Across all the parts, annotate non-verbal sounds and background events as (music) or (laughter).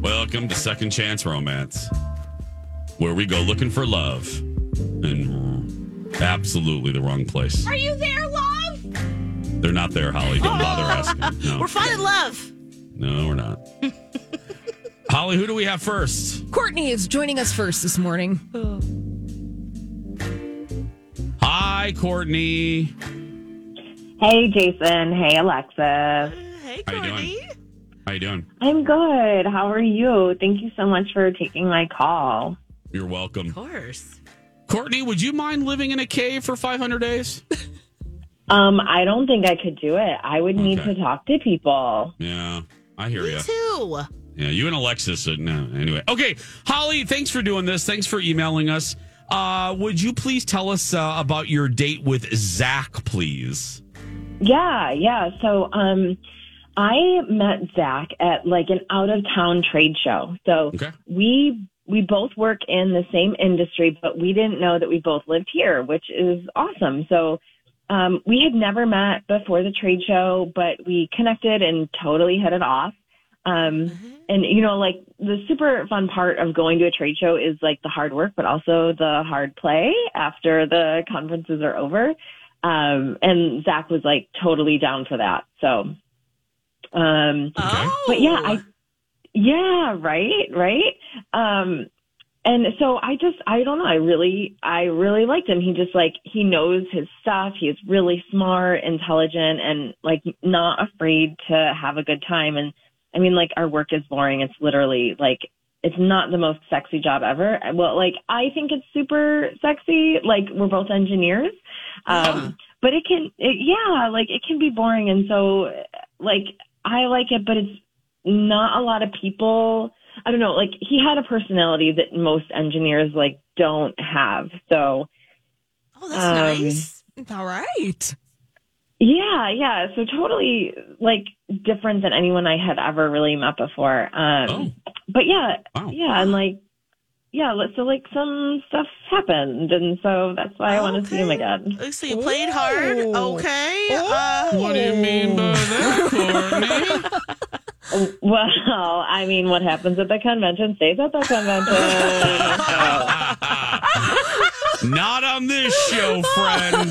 Welcome to Second Chance Romance, where we go looking for love in absolutely the wrong place. Are you there, love? They're not there, Holly. Don't oh. bother asking. (laughs) No, We're finding love. no, we're not. (laughs) Holly, who do we have first? Courtney is joining us first this morning. Hi, Courtney. Hey, Jason. Hey, Alexa. Hey, How you Courtney. Doing? How you doing? I'm good. How are you? Thank you so much for taking my call. You're welcome. Of course. Courtney, would you mind living in a cave for 500 days? (laughs) Um, I don't think I could do it. I would need Okay. to talk to people. Yeah, I hear Me you. too. Yeah, you and Alexis. Uh, no, anyway. Okay, Holly, thanks for doing this. Thanks for emailing us. Uh, would you please tell us uh, about your date with Zack, please? Yeah, yeah. So, um, I met Zack at like an out of town trade show. So Okay. we we both work in the same industry, but we didn't know that we both lived here, which is awesome. So um, we had never met before the trade show, but we connected and totally hit it off. Um, and you know, like the super fun part of going to a trade show is like the hard work, but also the hard play after the conferences are over. Um, and Zack was like totally down for that. So, um, Oh. but yeah, I, yeah, right, right. Um, and so I just, I don't know. I really, I really liked him. He just like, he knows his stuff. He's really smart, intelligent, and like not afraid to have a good time. And I mean, like our work is boring. It's literally like, it's not the most sexy job ever. Well, like I think it's super sexy. Like we're both engineers. Um, but it can, it, yeah, like it can be boring. And so like I like it, but it's not a lot of people. I don't know. Like he had a personality that most engineers like don't have. So Oh, that's Um, nice. All right. yeah, yeah. So totally like different than anyone I had ever really met before. Um, but yeah, Wow. yeah, and like. Yeah, let- so like some stuff happened, and so that's why I want to see him again. So you played hard. Okay. Uh, What do you mean by that, Courtney? (laughs) Well, I mean, what happens at the convention stays at the convention. (laughs) Not on this show, friend.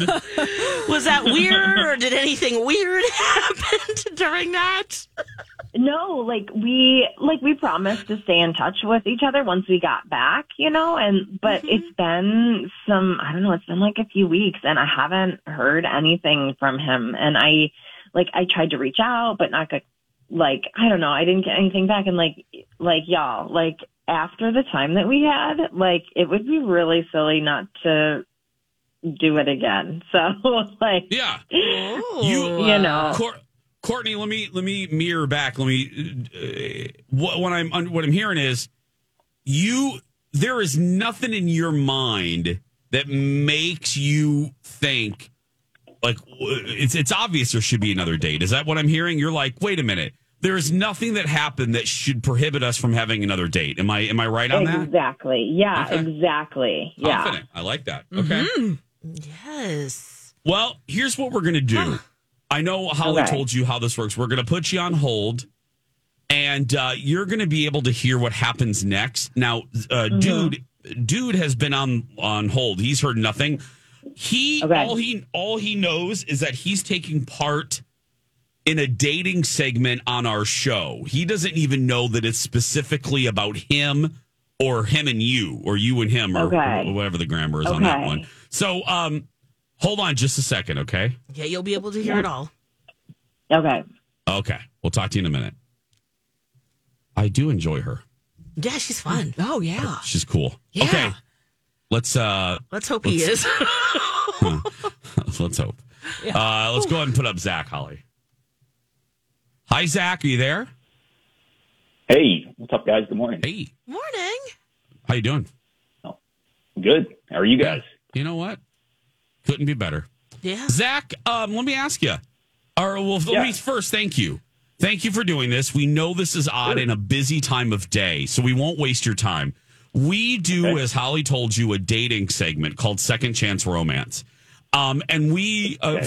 was that weird, or did anything weird (laughs) happen during that? No, like we like we promised to stay in touch with each other once we got back, you know, and but mm-hmm. it's been some I don't know, it's been like a few weeks and I haven't heard anything from him and I like I tried to reach out but not get like I don't know, I didn't get anything back and like like y'all, like after the time that we had, like it would be really silly not to do it again. (laughs) So like Yeah. Oh. You, you know. Cour- Courtney, let me let me mirror back. Let me. Uh, what, what I'm what I'm hearing is you. There is nothing in your mind that makes you think like it's it's obvious there should be another date. Is that what I'm hearing? You're like, wait a minute. There is nothing that happened that should prohibit us from having another date. Am I am I right on that? Exactly. Yeah, Okay. exactly. Yeah. Confident. I like that. Okay. Yes. Well, here's what we're going to do. I know Holly Okay. told you how this works. We're going to put you on hold, and uh, you're going to be able to hear what happens next. Now, uh, Mm-hmm. dude, dude has been on on hold. He's heard nothing. He Okay. all he all he knows is that he's taking part in a dating segment on our show. He doesn't even know that it's specifically about him or him and you or you and him or Okay. whatever the grammar is on that one. So, um, hold on just a second, okay? Yeah, you'll be able to hear it all. Okay. Okay. We'll talk to you in a minute. I do enjoy her. Yeah, she's fun. Oh, yeah. She's cool. Yeah. Okay. Let's uh Let's hope he is. (laughs) let's hope. Uh let's go ahead and put up Zack Holly. Hi Zack, are you there? Hey, what's up, guys? Good morning. Hey, Morning. how you doing? Oh, Good. How are you guys? You know what? Couldn't be better. Yeah. Zack, um, let me ask you. Or well, let me first thank you. Thank you for doing this. We know this is odd in a busy time of day, so we won't waste your time. We do, Okay. as Holly told you, a dating segment called Second Chance Romance. Um, and we, uh, Okay.